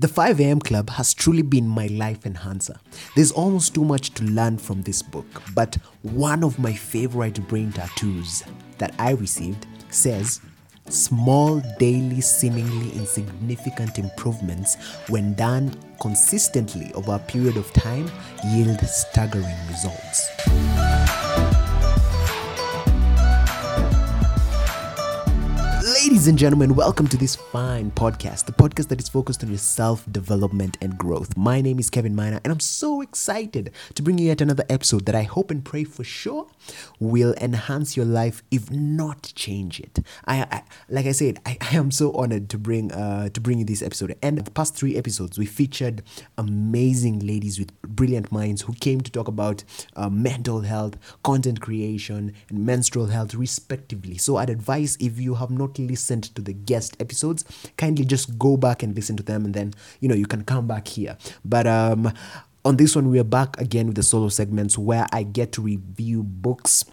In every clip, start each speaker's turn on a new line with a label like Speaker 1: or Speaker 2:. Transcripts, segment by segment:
Speaker 1: The 5 a.m. Club has truly been my life enhancer. There's almost too much to learn from this book, but one of my favorite brain tattoos that I received says, Small, daily, seemingly insignificant improvements, when done consistently over a period of time, yield staggering results. Ladies and gentlemen, welcome to this fine podcast, the podcast that is focused on your self development and growth. My name is Kevin Miner, and I'm so excited to bring you yet another episode that I hope and pray for sure will enhance your life, if not change it. I, I like I said, I, I, am so honored to bring uh, to bring you this episode. And the past three episodes, we featured amazing ladies with brilliant minds who came to talk about uh, mental health, content creation, and menstrual health, respectively. So I'd advise if you have not listened to the guest episodes, kindly just go back and listen to them, and then you know you can come back here. But um, on this one, we are back again with the solo segments where I get to review books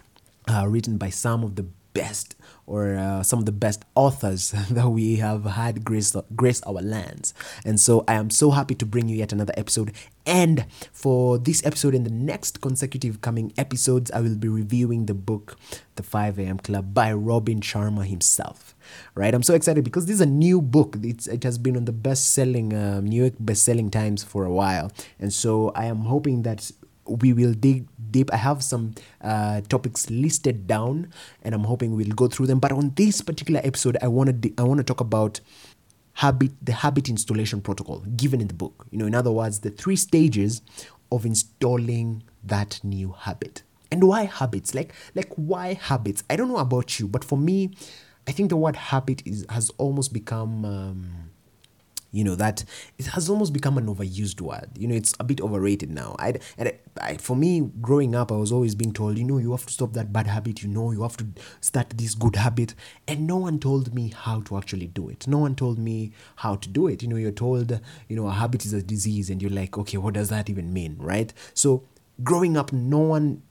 Speaker 1: uh, written by some of the best or uh, some of the best authors that we have had grace, grace our lands. And so I am so happy to bring you yet another episode. And for this episode and the next consecutive coming episodes, I will be reviewing the book The 5 a.m. Club by Robin Sharma himself. Right? I'm so excited because this is a new book. It's, it has been on the best selling, um, New York best selling times for a while. And so I am hoping that we will dig deep. I have some uh, topics listed down, and I'm hoping we'll go through them. But on this particular episode, I want to I want to talk about habit the habit installation protocol given in the book. You know, in other words, the three stages of installing that new habit. And why habits? Like like why habits? I don't know about you, but for me, I think the word habit is has almost become. Um, you know that it has almost become an overused word. You know it's a bit overrated now. I, and I, I, for me growing up i was always being told you know you have to stop that bad habit you know you have to start this good habit. And no one told me how to actually do it. No one told me how to do it. You know you're told you know a habit is a disease and you're like okay what does that even mean right? So growing up no one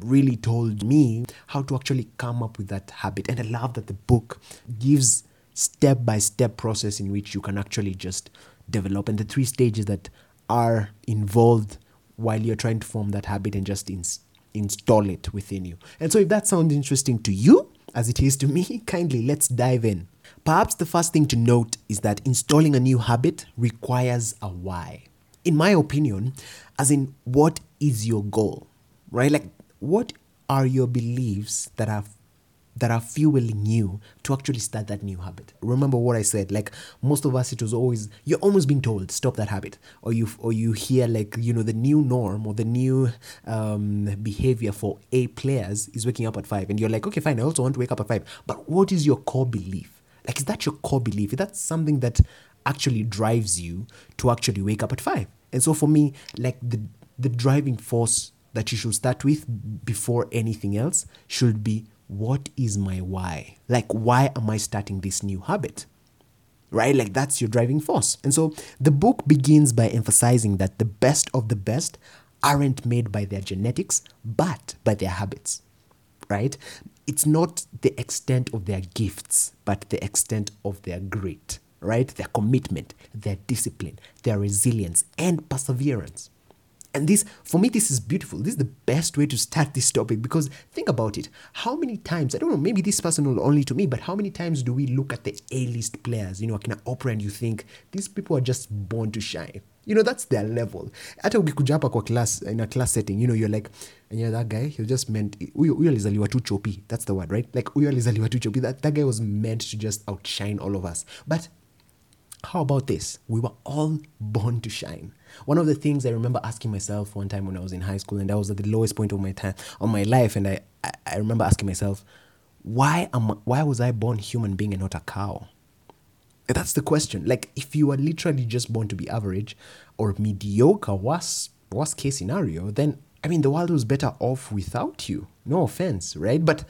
Speaker 1: really told me how to actually come up with that habit and i love that the book gives step by step process in which you can actually just develop and the three stages that are involved while you're trying to form that habit and just ins- install it within you. And so, if that sounds interesting to you, as it is to me, kindly let's dive in. Perhaps the first thing to note is that installing a new habit requires a why. In my opinion, as in, what is your goal, right? Like, what are your beliefs that are that are fueling you to actually start that new habit. Remember what I said, like most of us it was always you're almost being told stop that habit or you or you hear like you know the new norm or the new um, behavior for A players is waking up at 5 and you're like okay fine I also want to wake up at 5 but what is your core belief? Like is that your core belief? Is that something that actually drives you to actually wake up at 5? And so for me like the the driving force that you should start with before anything else should be what is my why? Like, why am I starting this new habit? Right? Like, that's your driving force. And so the book begins by emphasizing that the best of the best aren't made by their genetics, but by their habits. Right? It's not the extent of their gifts, but the extent of their grit, right? Their commitment, their discipline, their resilience, and perseverance. And this, for me, this is beautiful. This is the best way to start this topic because think about it. How many times, I don't know, maybe this personal only to me, but how many times do we look at the A list players, you know, in opera and you think these people are just born to shine? You know, that's their level. Hata ukikuja hapa kwa class, in a class setting, you know, you're like, and yeah, that guy, he was just meant, huyo alizaliwa tu chopi. That's the word, right? Like, huyo alizaliwa tu chopi. That, that guy was meant to just outshine all of us. But how about this? We were all born to shine. One of the things I remember asking myself one time when I was in high school, and that was at the lowest point of my time of my life, and I, I, I remember asking myself, why am why was I born human being and not a cow? That's the question. Like if you are literally just born to be average or mediocre, worst worst case scenario, then I mean the world was better off without you. No offense, right? But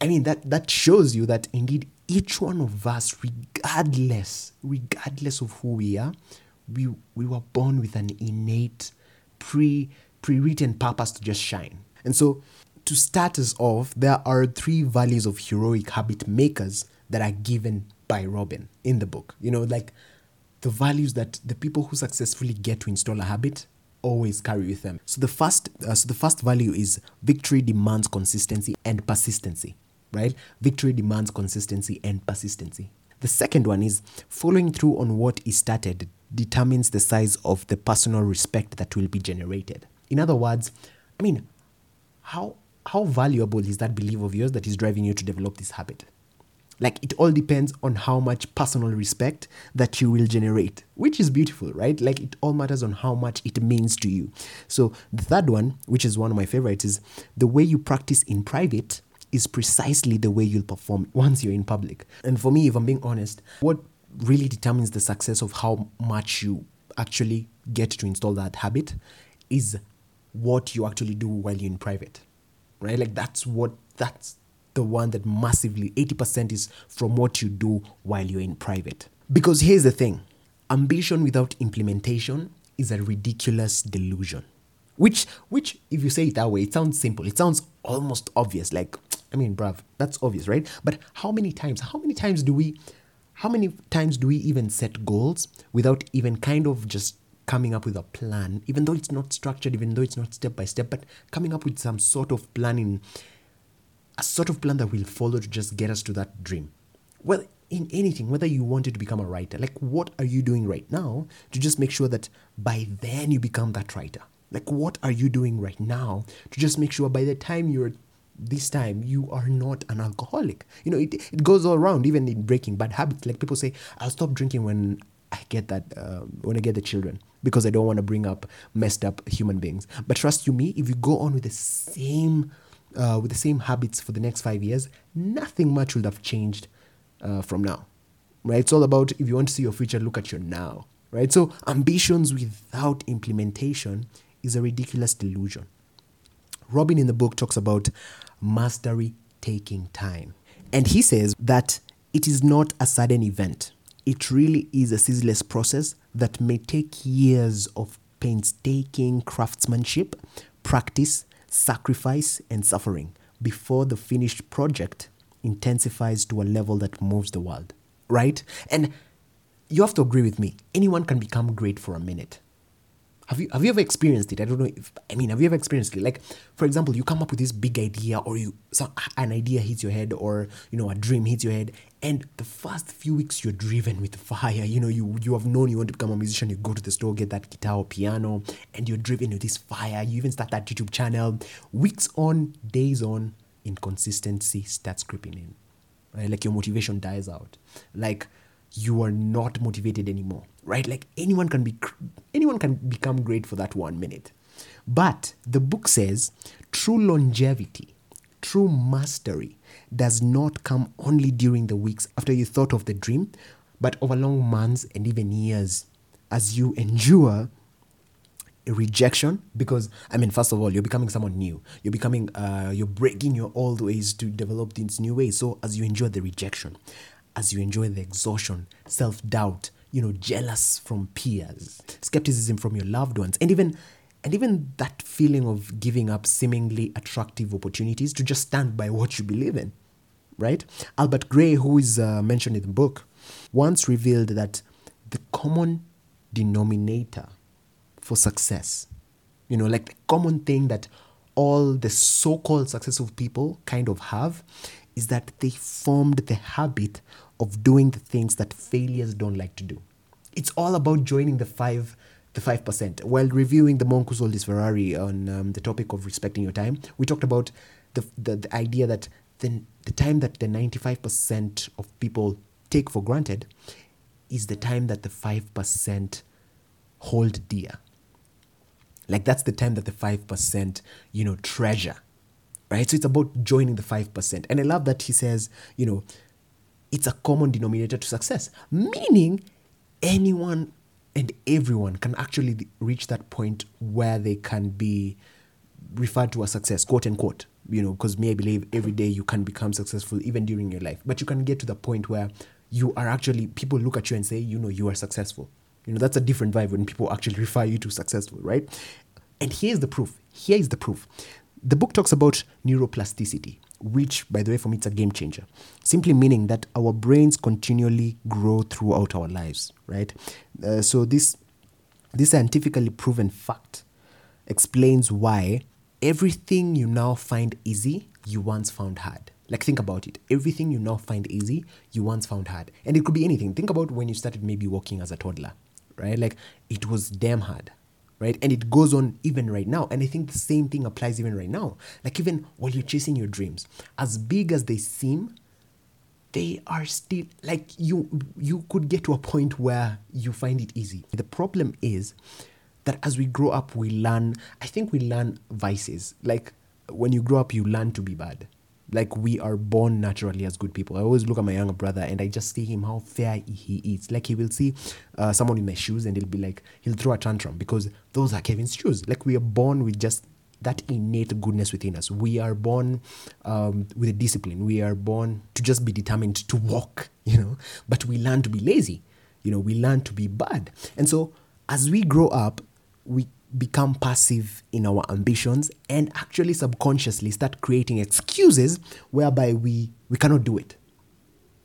Speaker 1: I mean that that shows you that indeed each one of us, regardless, regardless of who we are, we, we were born with an innate, pre pre-written purpose to just shine. And so to start us off, there are three values of heroic habit makers that are given by Robin in the book. You know, like the values that the people who successfully get to install a habit always carry with them. So the first, uh, so the first value is victory demands consistency and persistency, right? Victory demands consistency and persistency. The second one is following through on what is started determines the size of the personal respect that will be generated. In other words, I mean, how how valuable is that belief of yours that is driving you to develop this habit? Like it all depends on how much personal respect that you will generate, which is beautiful, right? Like it all matters on how much it means to you. So the third one, which is one of my favorites, is the way you practice in private is precisely the way you'll perform once you're in public. And for me, if I'm being honest, what really determines the success of how much you actually get to install that habit is what you actually do while you're in private. Right? Like that's what that's the one that massively 80% is from what you do while you're in private. Because here's the thing ambition without implementation is a ridiculous delusion. Which, which, if you say it that way, it sounds simple. It sounds almost obvious. Like, I mean, bruv, that's obvious, right? But how many times, how many times do we, how many times do we even set goals without even kind of just coming up with a plan, even though it's not structured, even though it's not step by step, but coming up with some sort of planning a sort of plan that we'll follow to just get us to that dream. Well, in anything, whether you wanted to become a writer, like what are you doing right now to just make sure that by then you become that writer? Like what are you doing right now to just make sure by the time you're this time you are not an alcoholic? You know, it, it goes all around, even in breaking bad habits. Like people say, I'll stop drinking when I get that, uh, when I get the children because I don't want to bring up messed up human beings. But trust you me, if you go on with the same uh, with the same habits for the next five years, nothing much would have changed uh, from now. Right? It's all about if you want to see your future, look at your now. Right? So ambitions without implementation is a ridiculous delusion. Robin in the book talks about mastery taking time. And he says that it is not a sudden event. It really is a ceaseless process that may take years of painstaking craftsmanship, practice, sacrifice, and suffering before the finished project intensifies to a level that moves the world, right? And you have to agree with me. Anyone can become great for a minute. Have you have you ever experienced it? I don't know if I mean have you ever experienced it? Like, for example, you come up with this big idea, or you some, an idea hits your head, or you know a dream hits your head, and the first few weeks you're driven with fire. You know you you have known you want to become a musician. You go to the store, get that guitar or piano, and you're driven with this fire. You even start that YouTube channel. Weeks on, days on, inconsistency starts creeping in. Right? Like your motivation dies out. Like you are not motivated anymore right? Like anyone can be anyone can become great for that one minute. But the book says true longevity true mastery does not come only during the weeks after you thought of the dream but over long months and even years as you endure a rejection. Because i mean first of all you're becoming someone new. You're becoming uh, you're breaking your old ways to develop these new ways. So as you enjoy the rejection as you enjoy the exhaustion, self doubt, you know, jealous from peers, skepticism from your loved ones, and even and even that feeling of giving up seemingly attractive opportunities to just stand by what you believe in, right? Albert Gray, who is uh, mentioned in the book, once revealed that the common denominator for success, you know, like the common thing that all the so called successful people kind of have, is that they formed the habit of doing the things that failures don't like to do. It's all about joining the five the 5%. While reviewing the Monk Who Sold His Ferrari on um, the topic of respecting your time, we talked about the, the, the idea that the, the time that the 95% of people take for granted is the time that the 5% hold dear. Like that's the time that the 5%, you know, treasure. Right? So it's about joining the 5%. And I love that he says, you know, it's a common denominator to success, meaning anyone and everyone can actually reach that point where they can be referred to as success, quote unquote. You know, because me, I believe every day you can become successful even during your life. But you can get to the point where you are actually, people look at you and say, you know, you are successful. You know, that's a different vibe when people actually refer you to successful, right? And here's the proof. Here is the proof. The book talks about neuroplasticity, which, by the way, for me, it's a game changer. Simply meaning that our brains continually grow throughout our lives, right? Uh, so this this scientifically proven fact explains why everything you now find easy, you once found hard. Like, think about it. Everything you now find easy, you once found hard. And it could be anything. Think about when you started maybe walking as a toddler, right? Like, it was damn hard, right? And it goes on even right now. And I think the same thing applies even right now. Like, even while you're chasing your dreams, as big as they seem, they are still like you you could get to a point where you find it easy the problem is that as we grow up we learn i think we learn vices like when you grow up you learn to be bad like we are born naturally as good people i always look at my younger brother and i just see him how fair he is like he will see uh, someone in my shoes and he'll be like he'll throw a tantrum because those are kevin's shoes like we are born with just that innate goodness within us. We are born um, with a discipline. We are born to just be determined to walk, you know, but we learn to be lazy. You know, we learn to be bad. And so as we grow up, we become passive in our ambitions and actually subconsciously start creating excuses whereby we, we cannot do it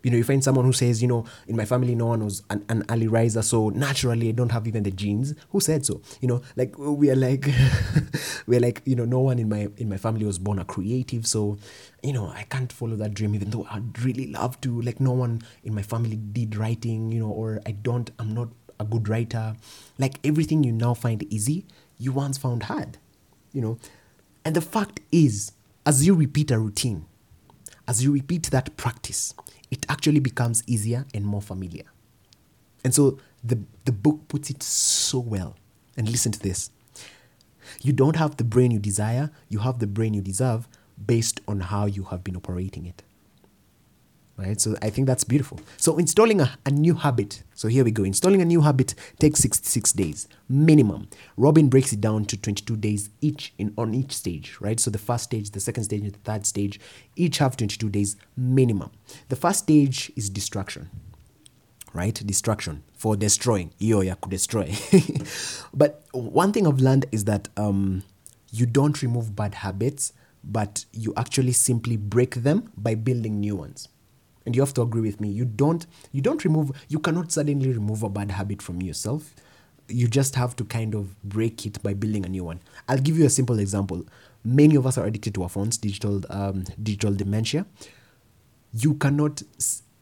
Speaker 1: you know, you find someone who says, you know, in my family, no one was an, an early riser, so naturally I don't have even the genes. Who said so? You know, like we are like, we are like, you know, no one in my in my family was born a creative, so, you know, I can't follow that dream, even though I'd really love to. Like, no one in my family did writing, you know, or I don't, I'm not a good writer. Like everything you now find easy, you once found hard, you know. And the fact is, as you repeat a routine, as you repeat that practice, it actually becomes easier and more familiar. And so the, the book puts it so well. And listen to this you don't have the brain you desire, you have the brain you deserve based on how you have been operating it. Right? So I think that's beautiful. So installing a, a new habit. So here we go. Installing a new habit takes 66 days minimum. Robin breaks it down to 22 days each in on each stage, right? So the first stage, the second stage, and the third stage each have 22 days minimum. The first stage is destruction. Right? Destruction for destroying. Yo, ya could destroy. but one thing I've learned is that um, you don't remove bad habits, but you actually simply break them by building new ones and you have to agree with me. You don't you don't remove you cannot suddenly remove a bad habit from yourself. You just have to kind of break it by building a new one. I'll give you a simple example. Many of us are addicted to our phones digital um, digital dementia. You cannot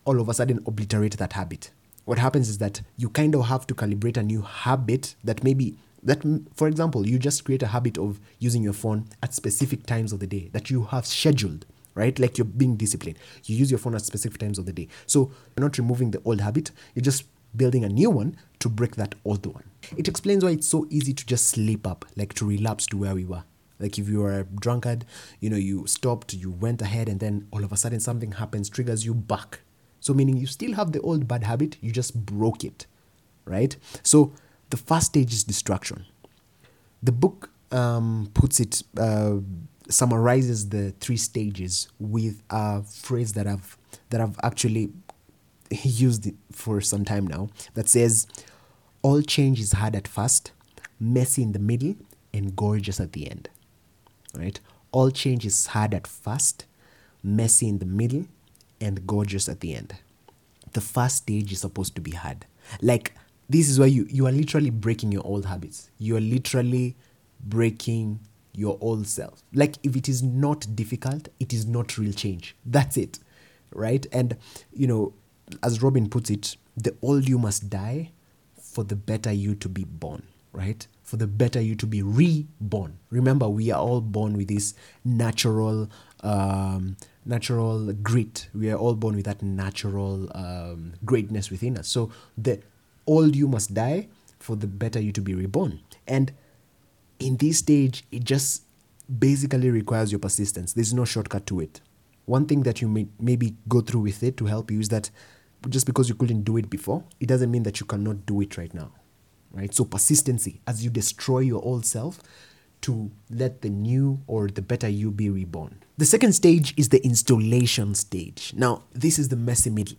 Speaker 1: all of a sudden obliterate that habit. What happens is that you kind of have to calibrate a new habit that maybe that for example you just create a habit of using your phone at specific times of the day that you have scheduled right? Like you're being disciplined. You use your phone at specific times of the day. So you're not removing the old habit, you're just building a new one to break that old one. It explains why it's so easy to just slip up, like to relapse to where we were. Like if you were a drunkard, you know, you stopped, you went ahead, and then all of a sudden something happens, triggers you back. So meaning you still have the old bad habit, you just broke it, right? So the first stage is destruction. The book um, puts it uh, summarizes the three stages with a phrase that I've that I've actually used for some time now that says all change is hard at first, messy in the middle, and gorgeous at the end. Right? All change is hard at first, messy in the middle, and gorgeous at the end. The first stage is supposed to be hard. Like this is where you you are literally breaking your old habits. You are literally breaking your old self. Like if it is not difficult, it is not real change. That's it. Right? And you know, as Robin puts it, the old you must die for the better you to be born, right? For the better you to be reborn. Remember, we are all born with this natural um, natural grit. We are all born with that natural um, greatness within us. So the old you must die for the better you to be reborn. And in this stage, it just basically requires your persistence. There's no shortcut to it. One thing that you may maybe go through with it to help you is that just because you couldn't do it before, it doesn't mean that you cannot do it right now. Right? So persistency as you destroy your old self to let the new or the better you be reborn. The second stage is the installation stage. Now, this is the messy middle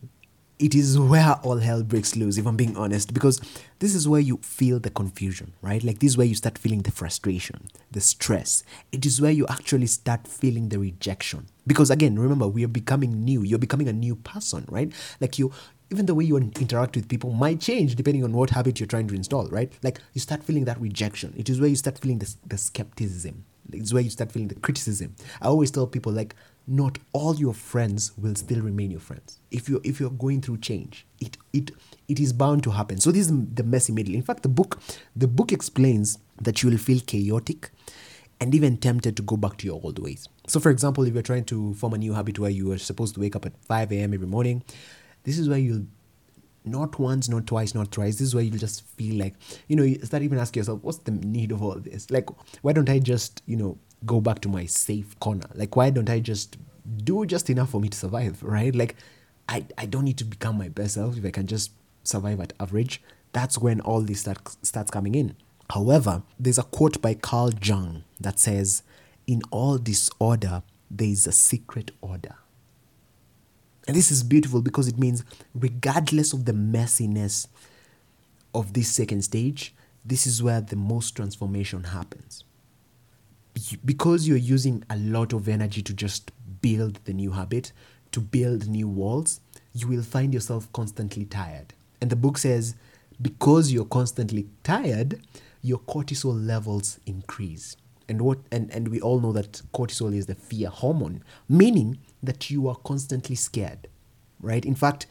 Speaker 1: it is where all hell breaks loose, if I'm being honest, because this is where you feel the confusion, right? Like, this is where you start feeling the frustration, the stress. It is where you actually start feeling the rejection, Because again, remember, we are becoming new. You're becoming a new person, right? Like you, even the way you interact with people might change depending on what habit you're trying to install, right? Like you start feeling that rejection. It is where you start feeling the, the skepticism. It's where you start feeling the criticism. I always tell people like not all your friends will still remain your friends. If you if you're going through change, it it it is bound to happen. So this is the messy middle. In fact, the book the book explains that you will feel chaotic and even tempted to go back to your old ways. So, for example, if you're trying to form a new habit where you are supposed to wake up at 5 a.m. every morning, this is where you'll not once, not twice, not thrice. This is where you'll just feel like, you know, you start even asking yourself, what's the need of all this? Like, why don't I just, you know, go back to my safe corner? Like, why don't I just do just enough for me to survive, right? Like, I, I don't need to become my best self if I can just survive at average. That's when all this start, starts coming in. However, there's a quote by Carl Jung that says, In all disorder, there is a secret order. And this is beautiful because it means, regardless of the messiness of this second stage, this is where the most transformation happens. Because you're using a lot of energy to just build the new habit, to build new walls, you will find yourself constantly tired. And the book says, because you're constantly tired, your cortisol levels increase. And what and, and we all know that cortisol is the fear hormone, meaning that you are constantly scared. Right? In fact,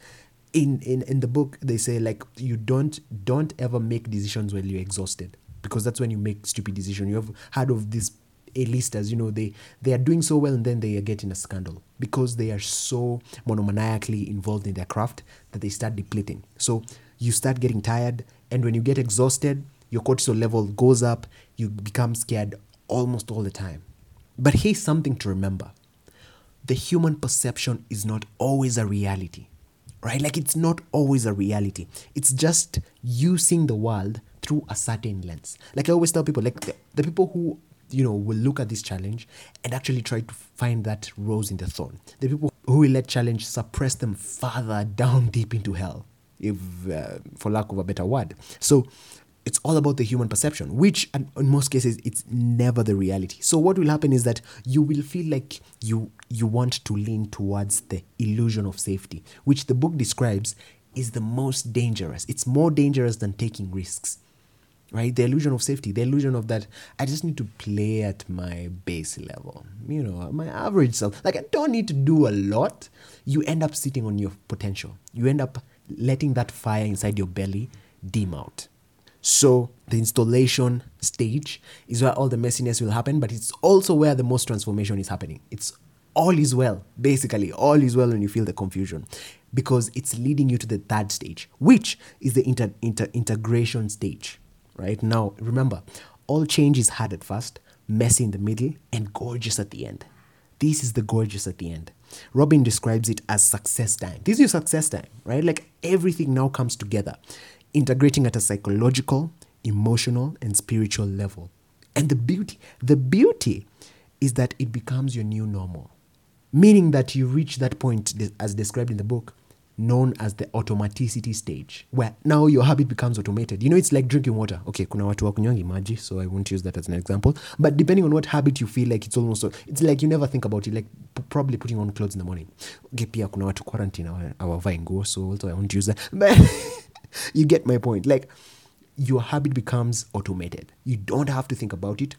Speaker 1: in, in, in the book they say like you don't don't ever make decisions when you're exhausted because that's when you make stupid decisions. You have heard of this A-listers, you know, they they are doing so well and then they are getting a scandal because they are so monomaniacally involved in their craft that they start depleting. So you start getting tired and when you get exhausted, your cortisol level goes up, you become scared almost all the time. But here's something to remember the human perception is not always a reality, right? Like it's not always a reality. It's just you seeing the world through a certain lens. Like I always tell people, like the, the people who you know will look at this challenge and actually try to find that rose in the thorn. The people who will let challenge suppress them further down deep into hell, if uh, for lack of a better word. So it's all about the human perception, which in most cases it's never the reality. So what will happen is that you will feel like you you want to lean towards the illusion of safety, which the book describes is the most dangerous. It's more dangerous than taking risks. Right? The illusion of safety, the illusion of that I just need to play at my base level, you know, my average self. Like I don't need to do a lot. You end up sitting on your potential. You end up letting that fire inside your belly dim out so the installation stage is where all the messiness will happen, but it's also where the most transformation is happening. It's all is well, basically, all is well when you feel the confusion because it's leading you to the third stage, which is the inter, inter, integration stage. Right now, remember, all change is hard at first, messy in the middle, and gorgeous at the end. This is the gorgeous at the end. Robin describes it as success time. This is your success time, right? Like everything now comes together integrating at a psychological, emotional, and spiritual level. And the beauty, the beauty is that it becomes your new normal, meaning that you reach that point as described in the book known as the automaticity stage where now your habit becomes automated you know it's like drinking water okay kuna watu wakunywangi maji so i won't use that as an example but depending on what habit you feel like it's almost it's like you never think about it like probably putting on clothes in the morning okay pia kuna watu quarantine awavai nguo so also i won't use that but you get my point. Like your habit becomes automated. You don't have to think about it.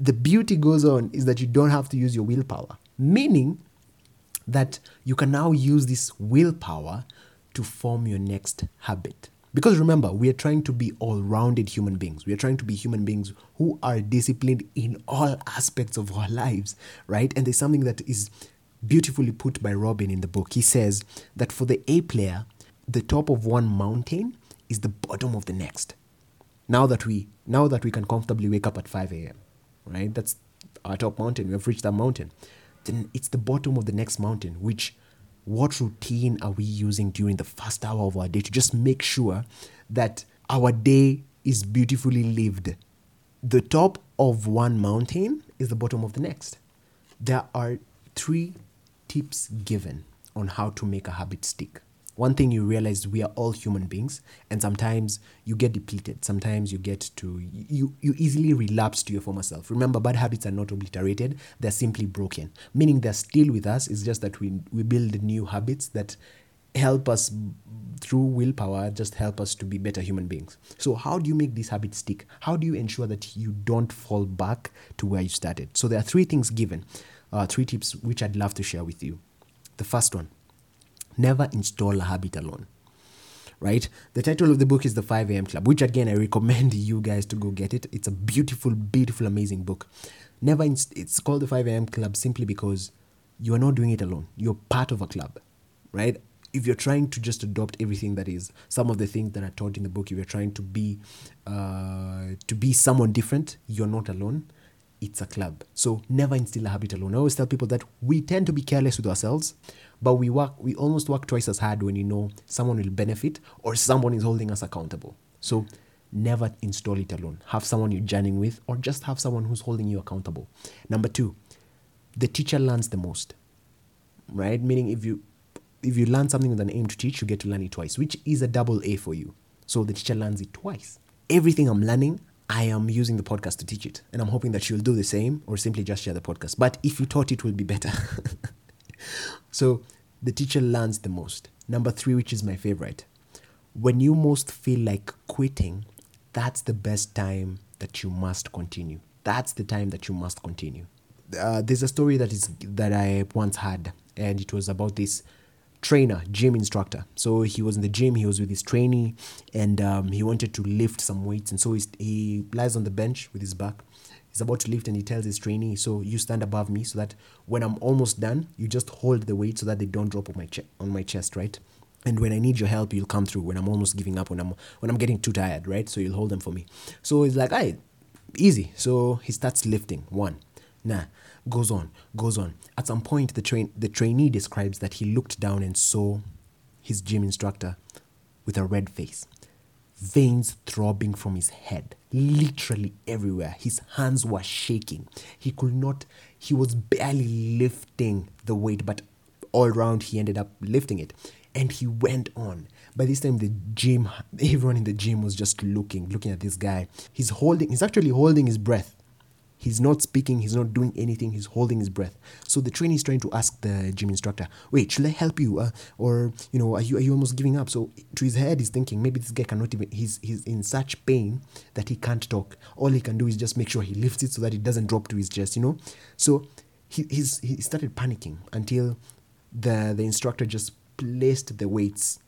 Speaker 1: The beauty goes on is that you don't have to use your willpower, meaning that you can now use this willpower to form your next habit. Because remember, we are trying to be all rounded human beings. We are trying to be human beings who are disciplined in all aspects of our lives, right? And there's something that is beautifully put by Robin in the book. He says that for the A player, the top of one mountain is the bottom of the next. Now that we now that we can comfortably wake up at 5 a.m., right? That's our top mountain. We have reached that mountain. Then it's the bottom of the next mountain, which what routine are we using during the first hour of our day to just make sure that our day is beautifully lived? The top of one mountain is the bottom of the next. There are three tips given on how to make a habit stick. One thing you realize we are all human beings and sometimes you get depleted. Sometimes you get to you you easily relapse to your former self. Remember bad habits are not obliterated they're simply broken. Meaning they're still with us it's just that we we build new habits that help us through willpower just help us to be better human beings. So how do you make these habits stick? How do you ensure that you don't fall back to where you started? So there are three things given uh, three tips which i'd love to share with you. The first one never install a habit alone right? The title of the book is the 5 a.m club which again i recommend you guys to go get it. It's a beautiful beautiful amazing book. Never inst- it's called the 5 a.m club simply because you are not doing it alone. You're part of a club right? If you're trying to just adopt everything that is some of the things that are taught in the book if you're trying to be uh, to be someone different you're not alone. It's a club. So never instill a habit alone. I always tell people that we tend to be careless with ourselves but we work we almost work twice as hard when you know someone will benefit or someone is holding us accountable so never install it alone have someone you're journeying with or just have someone who's holding you accountable number two the teacher learns the most right meaning if you if you learn something with an aim to teach, you get to learn it twice, which is a double A for you. So the teacher learns it twice. Everything I'm learning, I am using the podcast to teach it. And I'm hoping that you'll do the same or simply just share the podcast. But if you taught it will be better. so the teacher learns the most. Number three, which is my favorite. When you most feel like quitting, that's the best time that you must continue. That's the time that you must continue. Uh, there's a story that is that I once had, and it was about this trainer, gym instructor. So he was in the gym, he was with his trainee, and um, he wanted to lift some weights. And so he lies on the bench with his back. He's about to lift, and he tells his trainee, "So you stand above me, so that when I'm almost done, you just hold the weight so that they don't drop on my che- on my chest, right?" And when I need your help, you'll come through. When I'm almost giving up, when I'm when I'm getting too tired, right? So you'll hold them for me. So he's like, "Hey, easy." So he starts lifting one. Nah, goes on, goes on. At some point, the train the trainee describes that he looked down and saw his gym instructor with a red face, veins throbbing from his head, literally everywhere. His hands were shaking. He could not. He was barely lifting the weight, but all around he ended up lifting it, and he went on. By this time, the gym, everyone in the gym was just looking, looking at this guy. He's holding. He's actually holding his breath He's not speaking, he's not doing anything, he's holding his breath. So the trainee is trying to ask the gym instructor, wait, should I help you? Uh, or, you know, are you, are you almost giving up? So to his head, he's thinking, maybe this guy cannot even, he's, he's in such pain that he can't talk. All he can do is just make sure he lifts it so that it doesn't drop to his chest, you know? So he, he's, he started panicking until the, the instructor just placed the weights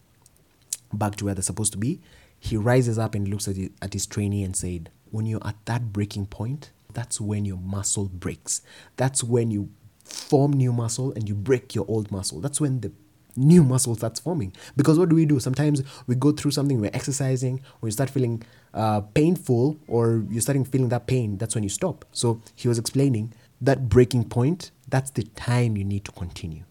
Speaker 1: back to where they're supposed to be. He rises up and looks at, at his trainee and said, when you're at that breaking point, that's when your muscle breaks. That's when you form new muscle and you break your old muscle. That's when the new muscle starts forming. Because what do we do? Sometimes we go through something, we're exercising, or you start feeling uh, painful, or you're starting feeling that pain. That's when you stop. So he was explaining that breaking point, that's the time you need to continue.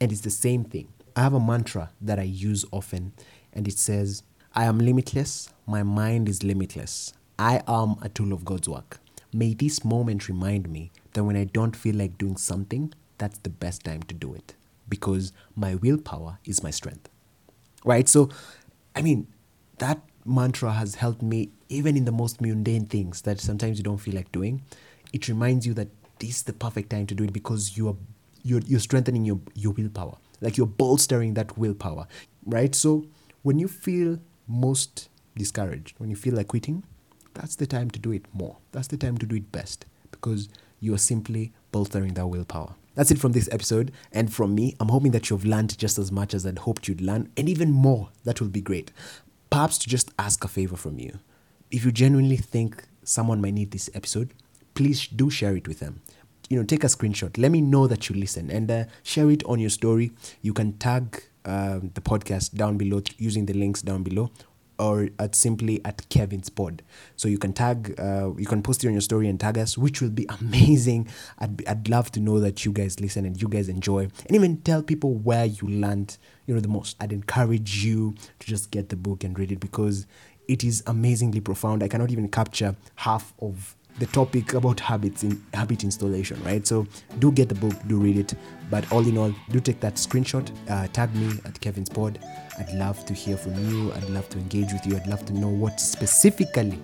Speaker 1: And it's the same thing. I have a mantra that I use often, and it says, I am limitless, my mind is limitless. I am a tool of God's work. May this moment remind me that when I don't feel like doing something, that's the best time to do it because my willpower is my strength. Right? So, I mean, that mantra has helped me even in the most mundane things that sometimes you don't feel like doing. It reminds you that this is the perfect time to do it because you are you're, you're strengthening your, your willpower. Like you're bolstering that willpower. Right? So when you feel most discouraged, when you feel like quitting, that's the time to do it more. That's the time to do it best because you are simply bolstering that willpower. That's it from this episode. And from me, I'm hoping that you've learned just as much as I'd hoped you'd learn, and even more. That would be great. Perhaps to just ask a favor from you. If you genuinely think someone might need this episode, please do share it with them. You know, take a screenshot. Let me know that you listen and uh, share it on your story. You can tag uh, the podcast down below using the links down below, or at simply at Kevin's Pod. So you can tag, uh, you can post it on your story and tag us, which will be amazing. I'd, be, I'd love to know that you guys listen and you guys enjoy, and even tell people where you learned, you know, the most. I'd encourage you to just get the book and read it because it is amazingly profound. I cannot even capture half of the topic about habits in habit installation, right? So do get the book, do read it. But all in all, do take that screenshot, uh, tag me at Kevin's Pod. I'd love to hear from you. I'd love to engage with you. I'd love to know what specifically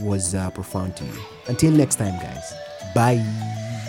Speaker 1: was uh, profound to you. Until next time, guys. Bye.